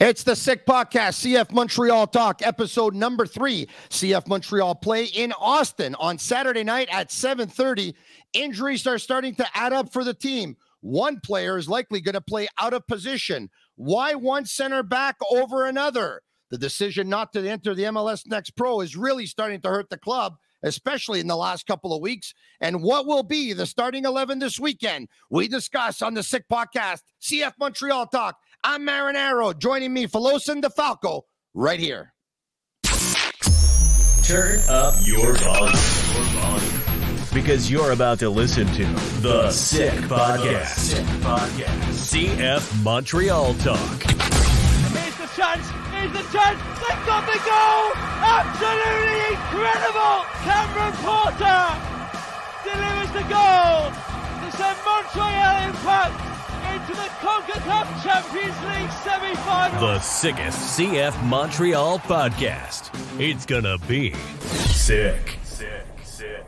It's the Sick Podcast, CF Montreal Talk, episode number three. CF Montreal play in Austin on Saturday night at 7:30. Injuries are starting to add up for the team. One player is likely going to play out of position. Why one center back over another? The decision not to enter the MLS Next Pro is really starting to hurt the club, especially in the last couple of weeks. And what will be the starting 11 this weekend? We discuss on the Sick Podcast, CF Montreal Talk. I'm Marinaro. Joining me, Filosa and De Falco, right here. Turn up your volume. Because you're about to listen to The Sick Podcast. Sick Podcast. CF Montreal Talk. Here's the chance. Here's the chance. They've got the goal. Absolutely incredible. Cameron Porter delivers the goal to send Montreal Impact into the CONCACAF Champions League semi-final. The sickest CF Montreal podcast. It's gonna be sick. Sick, sick, sick.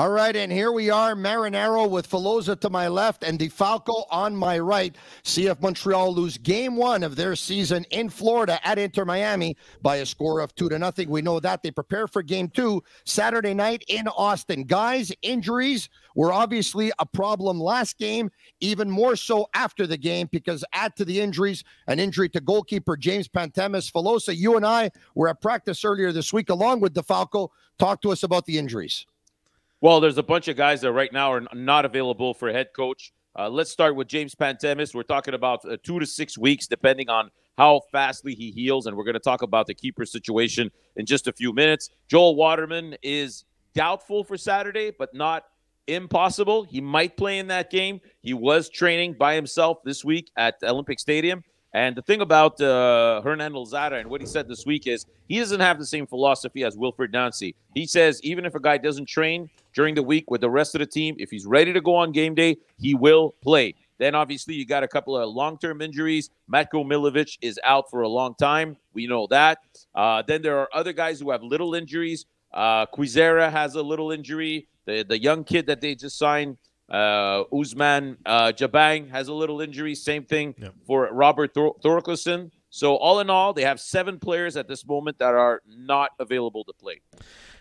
All right, and here we are, Marinaro with Filosa to my left and De Falco on my right. CF Montreal lose game one of their season in Florida at Inter Miami by a score of two to nothing. We know that they prepare for game two Saturday night in Austin. Guys, injuries were obviously a problem last game, even more so after the game, because add to the injuries, an injury to goalkeeper James Pantemis. Filosa, you and I were at practice earlier this week along with De Falco. Talk to us about the injuries. Well, there's a bunch of guys that right now are not available for head coach. Uh, let's start with James Pantemis. We're talking about uh, two to six weeks, depending on how fastly he heals. And we're going to talk about the keeper situation in just a few minutes. Joel Waterman is doubtful for Saturday, but not impossible. He might play in that game. He was training by himself this week at Olympic Stadium. And the thing about uh, Hernan Losada and what he said this week is he doesn't have the same philosophy as Wilfried Nancy. He says even if a guy doesn't train during the week with the rest of the team, if he's ready to go on game day, he will play. Then obviously you got a couple of long-term injuries. Matko Miljevic is out for a long time. We know that. Uh, then there are other guys who have little injuries. Uh, has a little injury. The the young kid that they just signed, uh, Ousman uh, Jabang, has a little injury. Same thing Yep. for Robert Thor- Thorkelson. So all in all, they have seven players at this moment that are not available to play.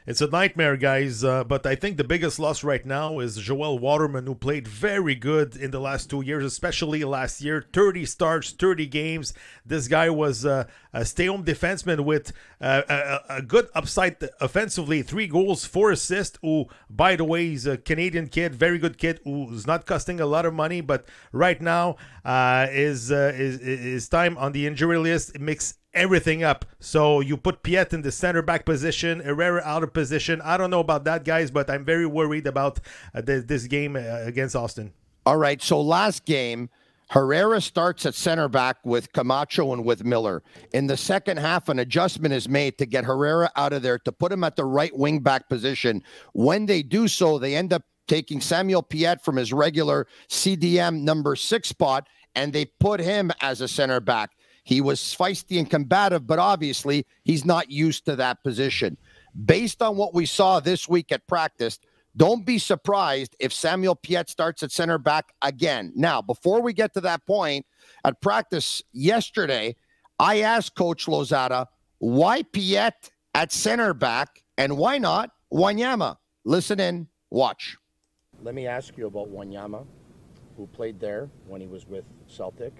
It's a nightmare, guys. Uh, but I think the biggest loss right now is Joel Waterman, who played very good in the last two years, especially last year. 30 starts, 30 games. This guy was uh, a stay home defenseman with uh, a, a good upside offensively. Three goals, four assists. Who, by the way, he's a Canadian kid, very good kid, who's not costing a lot of money. But right now, uh, is, uh, is, is time on the injury list. It makes everything up. So you put Piette in the center back position, Herrera out of position. I don't know about that, guys, but I'm very worried about uh, th- this game uh, against Austin. All right. So last game, Herrera starts at center back with Camacho and with Miller. In the second half, an adjustment is made to get Herrera out of there to put him at the right wing back position. When they do so, they end up taking Samuel Piette from his regular CDM number six spot and they put him as a center back. He was feisty and combative, but obviously he's not used to that position. Based on what we saw this week at practice, don't be surprised if Samuel Piette starts at center back again. Now, before we get to that point, at practice yesterday, I asked Coach Losada, why Piette at center back and why not Wanyama? Listen in, watch. Let me ask you about Wanyama, who played there when he was with Celtic.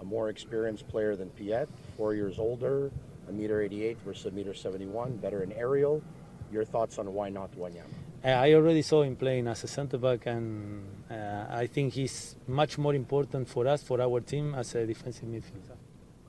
A more experienced player than Piette, four years older, a meter 88 versus a meter 71, better in aerial. Your thoughts on why not Wanyama? Uh, I already saw him playing as a centre back, and uh, I think he's much more important for us, for our team, as a defensive midfielder.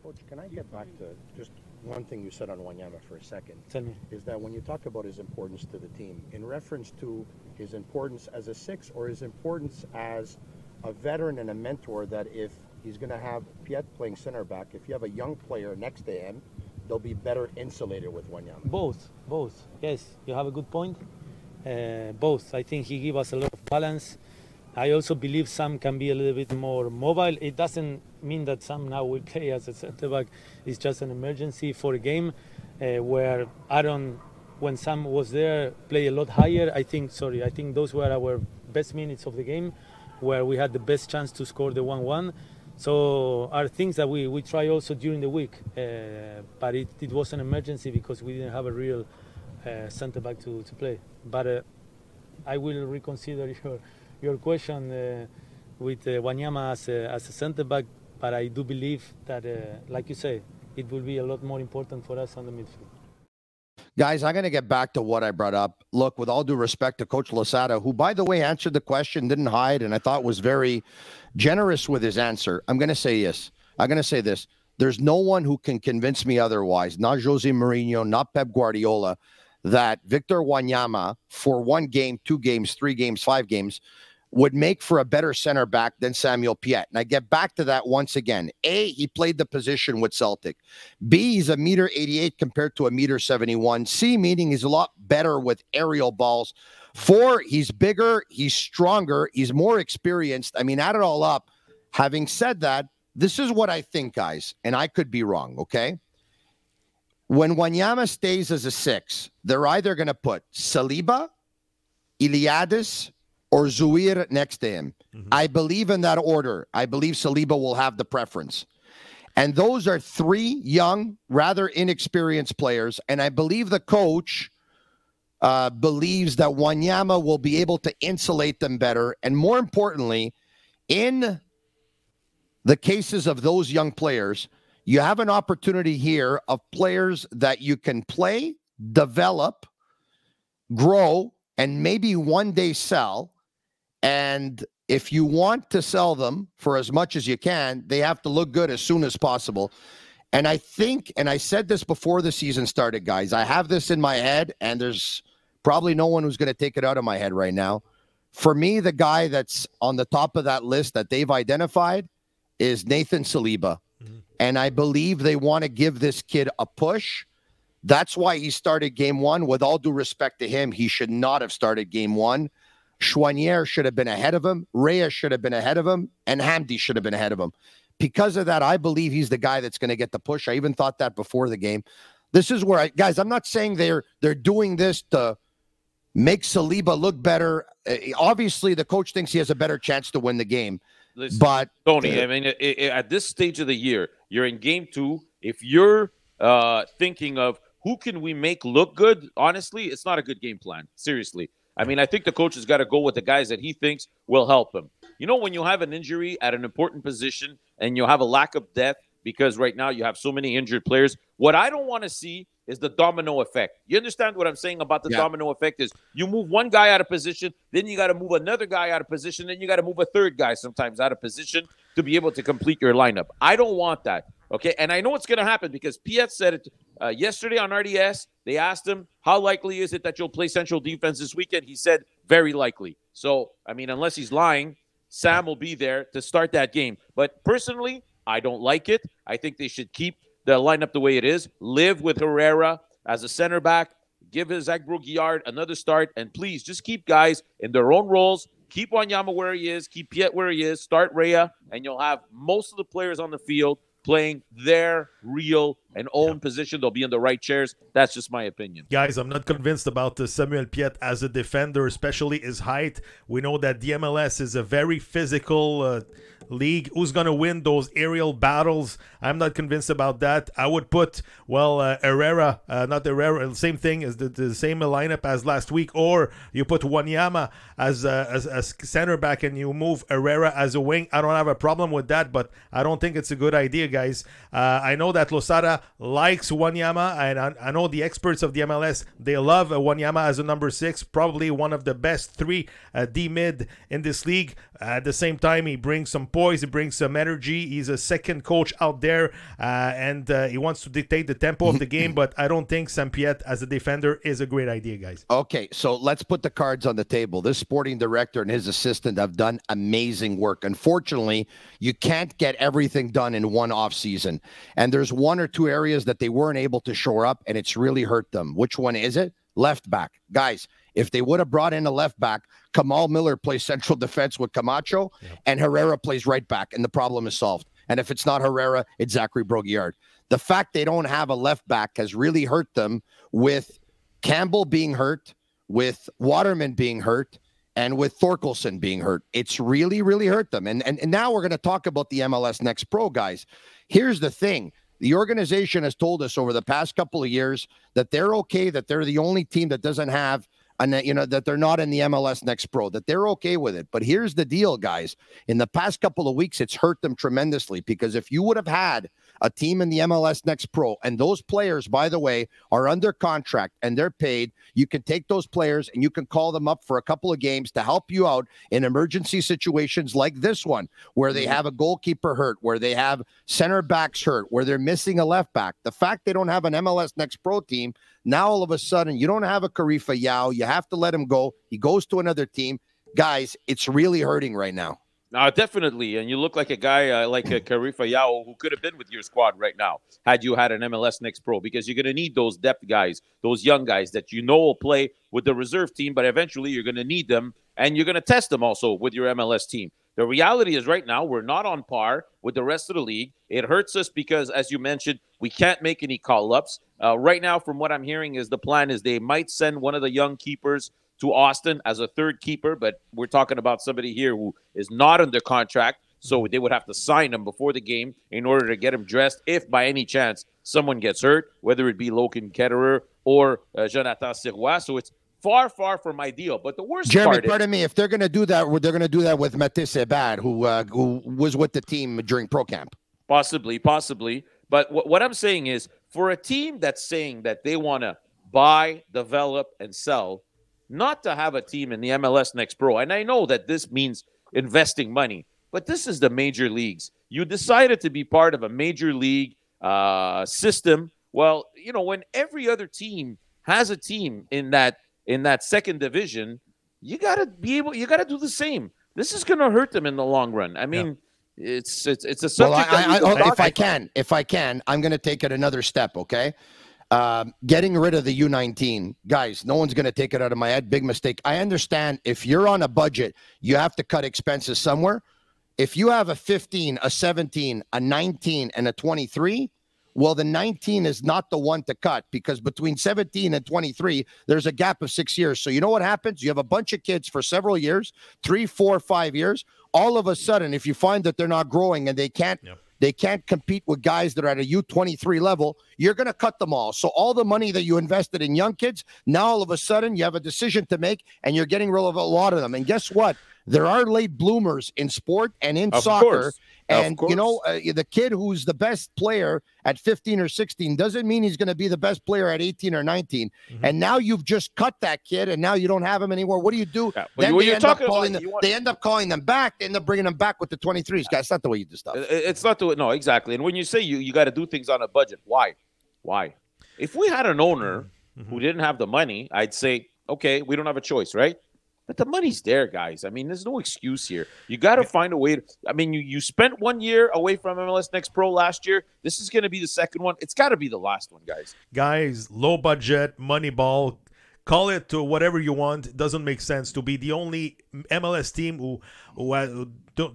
Coach, can I get back to just one thing you said on Wanyama for a second? Tell me. Is that when you talk about his importance to the team, in reference to his importance as a six or his importance as a veteran and a mentor, that if he's going to have Piette playing center back, if you have a young player next to him, they'll be better insulated with Wanyama? Both, both. Yes, you have a good point. Uh, both. I think he gives us a lot of balance. I also believe Sam can be a little bit more mobile. It doesn't mean that Sam now will play as a centre back. It's just an emergency for a game uh, where Aaron, when Sam was there, play a lot higher. I think, sorry, I think those were our best minutes of the game, where we had the best chance to score the 1-1. So are things that we, we try also during the week, uh, but it, it was an emergency because we didn't have a real uh, centre back to, to play. But uh, I will reconsider your your question uh, with uh, Wanyama as a, as a centre back. But I do believe that, uh, like you say, it will be a lot more important for us on the midfield. Guys, I'm going to get back to what I brought up. Look, with all due respect to Coach Losada, who, by the way, answered the question, didn't hide, and I thought was very generous with his answer. I'm going to say yes. I'm going to say this. There's no one who can convince me otherwise, not Jose Mourinho, not Pep Guardiola, that Victor Wanyama, for one game, two games, three games, five games, would make for a better center back than Samuel Piette. And I get back to that once again. A, he played the position with Celtic. B, he's a meter 88 compared to a meter 71. C, meaning he's a lot better with aerial balls. Four, he's bigger, he's stronger, he's more experienced. I mean, add it all up. Having said that, this is what I think, guys, and I could be wrong, okay? When Wanyama stays as a six, they're either going to put Saliba, Iliadis, or Zouhir next to him. Mm-hmm. I believe in that order. I believe Saliba will have the preference. And those are three young, rather inexperienced players. And I believe the coach uh, believes that Wanyama will be able to insulate them better. And more importantly, in the cases of those young players, you have an opportunity here of players that you can play, develop, grow, and maybe one day sell and if you want to sell them for as much as you can, they have to look good as soon as possible. And I think, and I said this before the season started, guys, I have this in my head, and there's probably no one who's going to take it out of my head right now. For me, the guy that's on the top of that list that they've identified is Nathan Saliba. Mm-hmm. And I believe they want to give this kid a push. That's why he started game one. With all due respect to him, he should not have started game one. Choinière should have been ahead of him. Reyes should have been ahead of him. And Hamdi should have been ahead of him. Because of that, I believe he's the guy that's going to get the push. I even thought that before the game. This is where I, guys, I'm not saying they're they're doing this to make Saliba look better. Uh, obviously, the coach thinks he has a better chance to win the game. Listen, but Tony, uh, I mean, it, it, at this stage of the year, you're in game two. If you're uh, thinking of who can we make look good, honestly, it's not a good game plan. Seriously, I mean, I think the coach has got to go with the guys that he thinks will help him. You know, when you have an injury at an important position and you have a lack of depth because right now you have so many injured players, what I don't want to see is the domino effect. You understand what I'm saying about the yeah. domino effect is you move one guy out of position, then you got to move another guy out of position, then you got to move a third guy sometimes out of position to be able to complete your lineup. I don't want that. Okay, and I know it's going to happen because Piette said it uh, yesterday on RDS. They asked him how likely is it that you'll play Central defense this weekend. He said very likely. So I mean, unless he's lying, Sam will be there to start that game. But personally, I don't like it. I think they should keep the lineup the way it is. Live with Herrera as a center back. Give his Agbro Guillard another start, and please just keep guys in their own roles. Keep Wanyama where he is. Keep Piette where he is. Start Rea, and you'll have most of the players on the field playing their real and own position. They'll be in the right chairs. That's just my opinion. Guys, I'm not convinced about Samuel Piette as a defender, especially his height. We know that the MLS is a very physical uh, league. Who's going to win those aerial battles? I'm not convinced about that. I would put, well, uh, Herrera, uh, not Herrera, same thing as the, the, same lineup as last week, or you put Wanyama as, uh, as, as center back and you move Herrera as a wing. I don't have a problem with that, but I don't think it's a good idea, guys. Uh, I know that Losada likes Wanyama, and I, I, know the experts of the MLS, they love Wanyama as a number six, probably one of the best three uh, D mid in this league. At the same time, he brings some poise, he brings some energy. He's a second coach out there, uh, and uh, he wants to dictate the tempo of the game. But I don't think Sam Piette as a defender is a great idea, guys. Okay, so let's put the cards on the table. This sporting director and his assistant have done amazing work. Unfortunately, you can't get everything done in one off season, and there's one or two areas that they weren't able to shore up, and it's really hurt them. Which one is it? Left back, guys. If they would have brought in a left back, Kamal Miller plays central defense with Camacho, and Herrera plays right back, and the problem is solved. And if it's not Herrera, it's Zachary Brault-Guillard. The fact they don't have a left back has really hurt them with Campbell being hurt, with Waterman being hurt, and with Thorkelson being hurt. It's really, really hurt them. And, and, and now we're going to talk about the MLS Next Pro guys. Here's the thing the organization has told us over the past couple of years that they're okay, that they're the only team that doesn't have and that, you know that they're not in the MLS Next Pro, that they're okay with it. But here's the deal, guys. In the past couple of weeks, it's hurt them tremendously because if you would have had a team in the MLS Next Pro, and those players, by the way, are under contract and they're paid. You can take those players and you can call them up for a couple of games to help you out in emergency situations like this one, where they mm-hmm. have a goalkeeper hurt, where they have center backs hurt, where they're missing a left back. The fact they don't have an MLS Next Pro team, now all of a sudden you don't have a Karifa Yao. You have to let him go. He goes to another team. Guys, it's really hurting right now. Uh, definitely. And you look like a guy uh, like a Karifa Yao who could have been with your squad right now had you had an MLS Next Pro because you're going to need those depth guys, those young guys that you know will play with the reserve team, but eventually you're going to need them and you're going to test them also with your MLS team. The reality is right now we're not on par with the rest of the league. It hurts us because, as you mentioned, we can't make any call ups. Uh, right now, from what I'm hearing, is the plan is they might send one of the young keepers to Austin as a third keeper, but we're talking about somebody here who is not under contract. So they would have to sign him before the game in order to get him dressed if by any chance someone gets hurt, whether it be Logan Ketterer or uh, Jonathan Sirois. So it's far, far from ideal. But the worst Jeremy, part pardon me, if they're going to do that, they're going to do that with Matisse Bad, who uh, who was with the team during pro camp. Possibly, possibly. But what, what I'm saying is, for a team that's saying that they want to buy, develop, and sell, not to have a team in the MLS Next Pro. And I know that this means investing money, but this is the major leagues. You decided to be part of a major league uh, system. Well, you know, when every other team has a team in that in that second division, you got to be able. You got to do the same. This is to hurt them in the long run. I mean. Yeah. It's it's it's a subject. Well, I, I, I, if I can, if I can, I'm going to take it another step. Okay, um, getting rid of the U19, guys, no one's going to take it out of my head. Big mistake. I understand if you're on a budget, you have to cut expenses somewhere. If you have a 15, a 17, a 19, and a 23, well, the 19 is not the one to cut because between 17 and 23, there's a gap of six years. So, you know what happens? You have a bunch of kids for several years three, four, five years. All of a sudden, if you find that they're not growing and they can't. Yep they can't compete with guys that are at a U23 level. You're going to cut them all. So all the money that you invested in young kids, now all of a sudden you have a decision to make and you're getting rid of a lot of them. And guess what? There are late bloomers in sport and in of soccer. Course. And you know, uh, the kid who's the best player at 15 or 16 doesn't mean he's going to be the best player at 18 or 19. Mm-hmm. And now you've just cut that kid, and now you don't have him anymore. What do you do? Yeah, then they end, up calling them, want... they end up calling them back. They end up bringing them back with the 23s. Guys, that's not the way you do stuff. It's not the way. No, exactly. And when you say you you got to do things on a budget, why? Why? If we had an owner mm-hmm. who didn't have the money, I'd say, okay, we don't have a choice, right? But the money's there, guys. I mean, there's no excuse here. You got to find a way. To, I mean, you, you spent one year away from MLS Next Pro last year. This is going to be the second one. It's got to be the last one, guys. Guys, low budget, money ball, call it to whatever you want. It doesn't make sense to be the only MLS team who who, uh,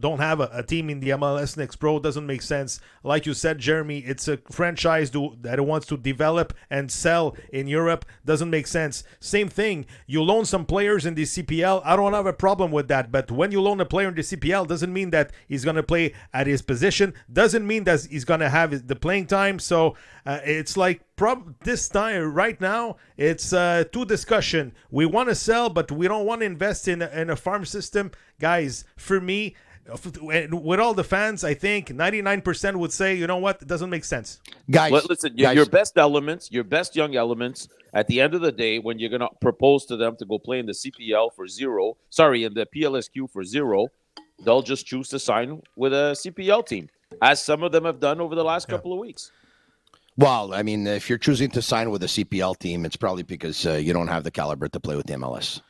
don't have a, a team in the MLS Next Pro doesn't make sense. Like you said, Jeremy, it's a franchise do, that wants to develop and sell in Europe. Doesn't make sense. Same thing. You loan some players in the CPL. I don't have a problem with that. But when you loan a player in the CPL, doesn't mean that he's going to play at his position. Doesn't mean that he's going to have the playing time. So uh, it's like prob- this time right now it's uh, two discussion. We want to sell, but we don't want to invest in in a farm system, guys. For me, with all the fans, I think 99% would say, you know what, it doesn't make sense. Guys, Well, listen, your, guys. your best elements, your best young elements, at the end of the day, when you're going to propose to them to go play in the CPL for zero, sorry, in the PLSQ for zero, they'll just choose to sign with a CPL team, as some of them have done over the last couple of weeks. Well, I mean, if you're choosing to sign with a CPL team, it's probably because uh, you don't have the caliber to play with the MLS.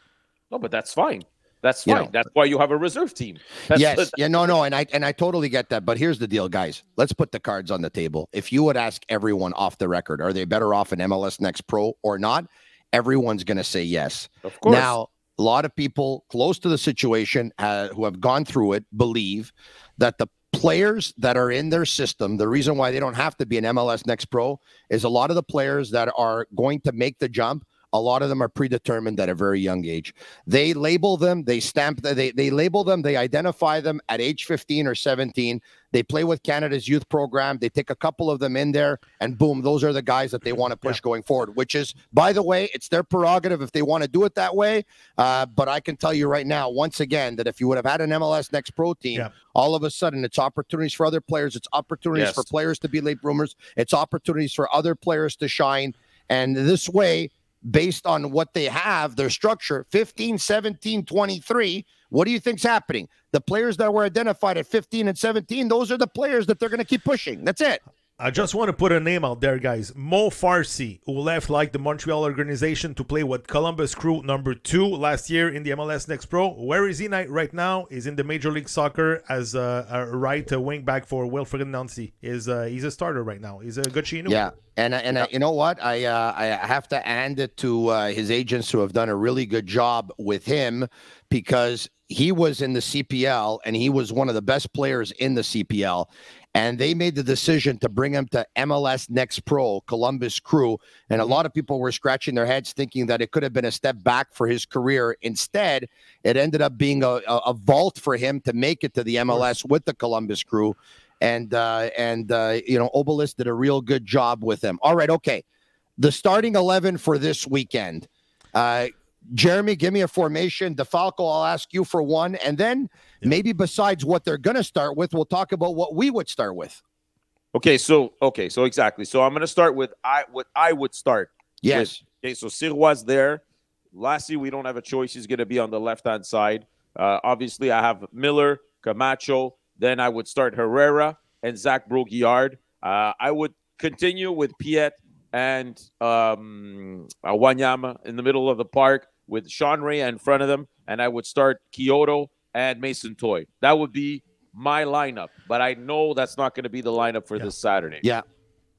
No, but that's fine. That's You fine. know. That's why you have a reserve team. That's, yes, yeah, no, no, and I and I totally get that. But here's the deal, guys. Let's put the cards on the table. If you would ask everyone off the record, are they better off in MLS Next Pro or not? Everyone's going to say yes. Of course. Now, a lot of people close to the situation uh, who have gone through it believe that the players that are in their system, the reason why they don't have to be an MLS Next Pro is a lot of the players that are going to make the jump. A lot of them are predetermined at a very young age. They label them, they stamp, they they label them, they identify them at age 15 or 17. They play with Canada's youth program. They take a couple of them in there, and boom, those are the guys that they want to push going forward. Which is, by the way, it's their prerogative if they want to do it that way. Uh, but I can tell you right now, once again, that if you would have had an MLS Next Pro team, Yeah. all of a sudden it's opportunities for other players, it's opportunities Yes. for players to be late bloomers, it's opportunities for other players to shine, and this way. Based on what they have, their structure 15, 17, 23. What do you think's happening? The players that were identified at 15 and 17, those are the players that they're going to keep pushing. That's it. I just want to put a name out there, guys. Mo Farsi, who left like the Montreal organization to play with Columbus Crew number two last year in the MLS Next Pro. Where is he right now? He's in the Major League Soccer as a, a right wing back for Wilfried Nancy. Is uh, he's a starter right now. He's a good chino. Yeah, and and uh, you know what? I uh, I have to hand it to uh, his agents who have done a really good job with him because he was in the CPL and he was one of the best players in the CPL. And they made the decision to bring him to MLS Next Pro, Columbus Crew. And a lot of people were scratching their heads thinking that it could have been a step back for his career. Instead, it ended up being a, a, a vault for him to make it to the MLS with the Columbus Crew and uh, and uh, you know Obelisk did a real good job with him. All right, okay. The starting eleven for this weekend. Uh, Jeremy, give me a formation. De Falco, I'll ask you for one, and then maybe besides what they're going to start with, we'll talk about what we would start with. Okay, so okay, so exactly. So I'm going to start with I what I would start. Yes. with. Okay, so Sirois there. Lastly, we don't have a choice. He's going to be on the left hand side. Uh, obviously, I have Miller, Camacho. Then I would start Herrera and Zach Brault-Guillard. Uh, I would continue with Piette and um, Wanyama in the middle of the park with Sean Rea in front of them, and I would start Kyoto and Mason Toy. That would be my lineup, but I know that's not going to be the lineup for this Saturday. Yeah.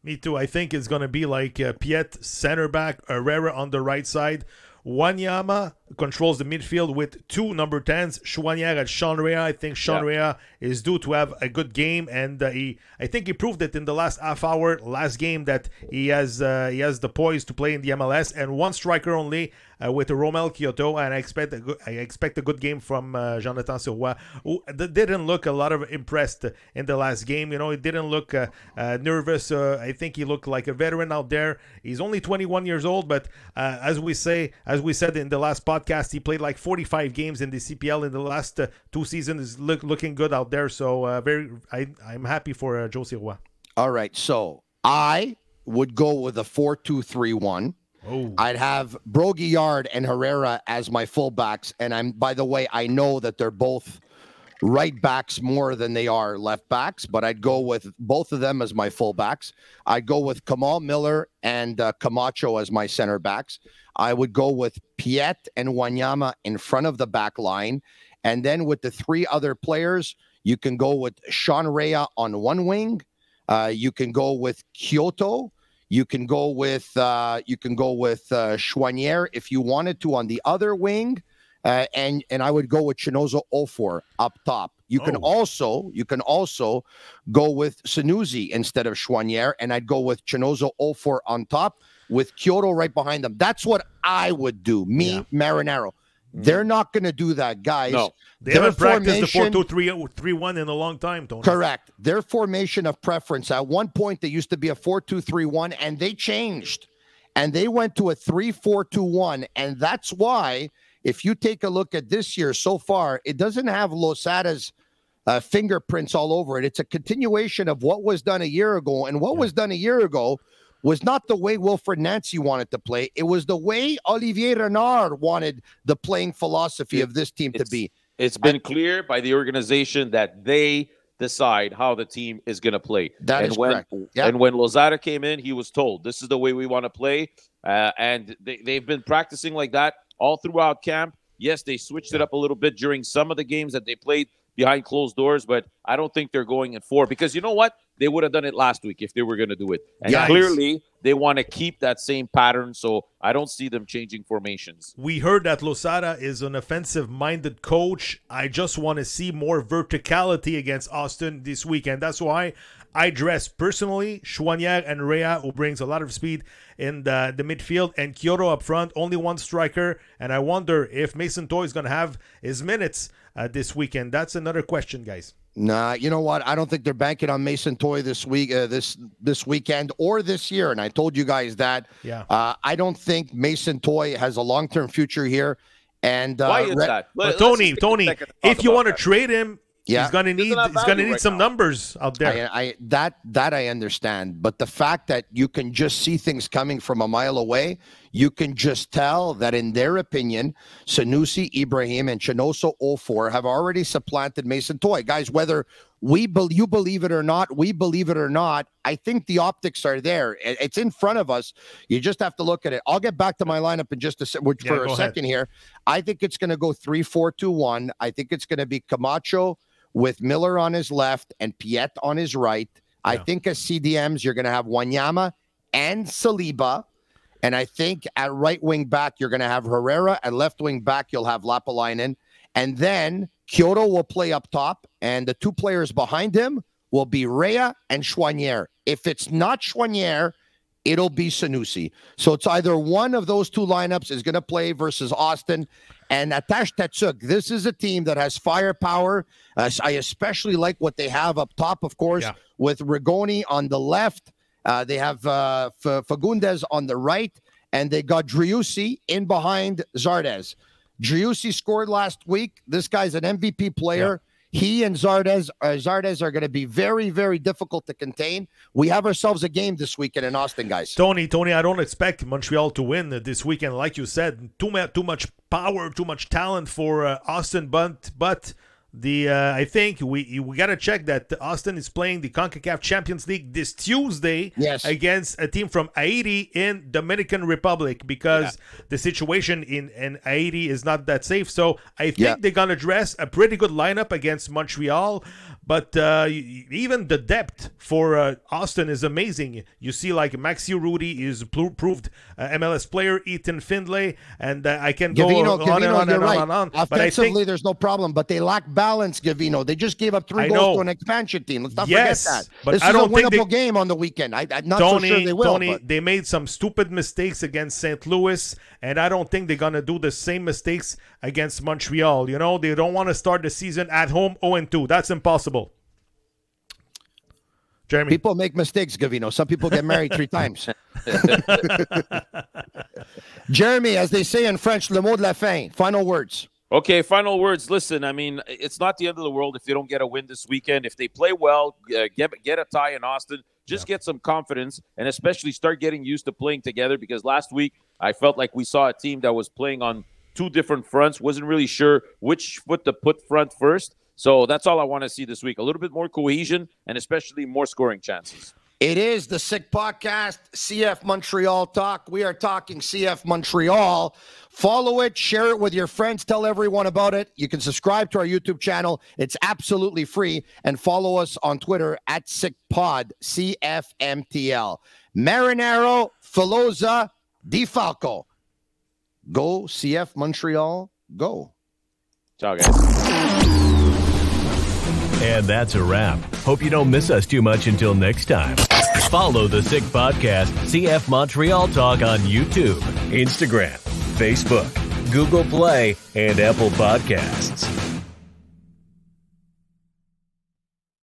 Me too. I think it's going to be like uh, Piette, center back, Herrera on the right side. Wanyama controls the midfield with two number 10s. Choinière and Sean Rea. I think Sean Rea is due to have a good game, and uh, he, I think he proved it in the last half hour, last game, that he has uh, he has the poise to play in the MLS. And one striker only uh, with Romell Quioto, and I expect a good, I expect a good game from uh, Jonathan Sirois, who didn't look a lot of impressed in the last game. You know, he didn't look uh, uh, nervous. Uh, I think he looked like a veteran out there. He's only 21 years old, but uh, as we say, as we said in the last podcast, he played like 45 games in the CPL in the last two seasons. Is look, looking good out there. So very, I, I'm happy for Joe Sirois. All right. So I would go with a four-two-three-one. Oh. I'd have Brault-Guillard and Herrera as my fullbacks. And I'm, by the way, I know that they're both right backs more than they are left backs, but I'd go with both of them as my fullbacks. I'd go with Kamal Miller and uh, Camacho as my center backs. I would go with Piette and Wanyama in front of the back line. And then with the three other players, you can go with Sean Rea on one wing. Uh, you can go with Quioto. You can go with uh, you can go with uh, Choinière if you wanted to on the other wing. Uh, and and I would go with Chinonso Offor up top. You can Oh. also you can also go with Sunusi instead of Choinière, and I'd go with Chinonso Offor on top with Quioto right behind them. That's what I would do. Me, Yeah. Marinaro. They're not going to do that, guys. No. They Their haven't practiced the 4 2 3, 3 1 in a long time, Tony. Correct. Their formation of preference at one point they used to be a 4-2-3-1 and they changed. And they went to a 3-4-2-1 and that's why if you take a look at this year so far, it doesn't have Losada's uh, fingerprints all over it. It's a continuation of what was done a year ago and what was done a year ago was not the way Wilfried Nancy wanted to play. It was the way Olivier Renard wanted the playing philosophy of this team to be. It's been clear by the organization that they decide how the team is going to play. That and is when, correct. Yeah. And when Losada came in, he was told, "This is the way we want to play," uh, and they, they've been practicing like that all throughout camp. Yes, they switched it up a little bit during some of the games that they played behind closed doors, but I don't think they're going in four because you know what? They would have done it last week if they were going to do it. And Yikes. clearly, they want to keep that same pattern, so I don't see them changing formations. We heard that Losada is an offensive minded coach. I just want to see more verticality against Austin this weekend. That's why I dress personally Choinière and Rea, who brings a lot of speed in the, the midfield, and Quioto up front, only one striker. And I wonder if Mason Toye is going to have his minutes uh, this weekend. That's another question, guys. Nah, you know what? I don't think they're banking on Mason Toye this week, uh, this this weekend, or this year. And I told you guys that. Yeah. Uh, I don't think Mason Toye has a long term future here. And uh, Why is Re- that? Let- But Tony, just take a Tony, second to talk if you want to trade him, Yeah. he's going to need he's going to need right some now. numbers out there. I, I that that I understand, but the fact that you can just see things coming from a mile away, you can just tell that in their opinion, Sunusi, Ibrahim, and Chinonso Offor have already supplanted Mason Toye. Guys, whether we be, you believe it or not, we believe it or not, I think the optics are there. It- It's in front of us. You just have to look at it. I'll get back to my lineup in just a se- which- Yeah, for a ahead. second here. I think it's going to go three, four, two, one. I think it's going to be Camacho with Miller on his left and Piette on his right. I think as CDMs, you're going to have Wanyama and Saliba. And I think at right wing back, you're going to have Herrera. At left wing back, you'll have Lappalainen. And then Quioto will play up top. And the two players behind him will be Rea and Choinière. If it's not Choinière, it'll be Sunusi. So it's either one of those two lineups is going to play versus Austin. And Atash Tetsuk. this is a team that has firepower. Uh, I especially like what they have up top, of course, Yeah. with Rigoni on the left. Uh, they have uh, F- Fagundes on the right, and they got Driussi in behind Zardes. Driussi scored last week. This guy's an MVP player. He and Zardes, uh, Zardes are going to be very, very difficult to contain. We have ourselves a game this weekend in Austin, guys. Tony, Tony, I don't expect Montreal to win this weekend. Like you said, too much, too much power, too much talent for uh, Austin. But, but the uh, I think we we got to check that Austin is playing the Concacaf Champions League this Tuesday Yes. against a team from Haiti in Dominican Republic because the situation in in Haiti is not that safe. So I think Yeah. they're gonna dress a pretty good lineup against Montreal. But uh, even the depth for uh, Austin is amazing. You see, like Maxi Urruti is proved uh, MLS player, Ethan Finlay, and uh, I can go Gavino, on and on and right. on and on. But I Offensively, think there's no problem, but they lack balance, Gavino. They just gave up three I goals know. to an expansion team. Let's not Yes, forget that. but this I is a winnable they- game on the weekend. I, I'm not Tony, so sure they will. Tony, they made some stupid mistakes against St. Louis, and I don't think they're gonna do the same mistakes against Montreal. You know, they don't want to start the season at home 0 2. That's impossible. Jeremy, People make mistakes, Gavino. Some people get married three times. Jeremy, as they say in French, le mot de la fin. Final words. Okay, final words. Listen, I mean, it's not the end of the world if they don't get a win this weekend. If they play well, uh, get get a tie in Austin, just get some confidence, and especially start getting used to playing together. Because last week I felt like we saw a team that was playing on two different fronts, wasn't really sure which foot to put front first. So that's all I want to see this week: a little bit more cohesion and especially more scoring chances. It is the Sick Podcast, CF Montreal Talk. We are talking CF Montreal. Follow it, share it with your friends, tell everyone about it. You can subscribe to our YouTube channel. It's absolutely free. And follow us on Twitter at SickPod, CFMTL. Marinaro, Filosa, De Falco. Go CF Montreal, go. Ciao, guys. And that's a wrap. Hope you don't miss us too much until next time. Follow the Sick Podcast, CF Montreal Talk on YouTube, Instagram, Facebook, Google Play, and Apple Podcasts.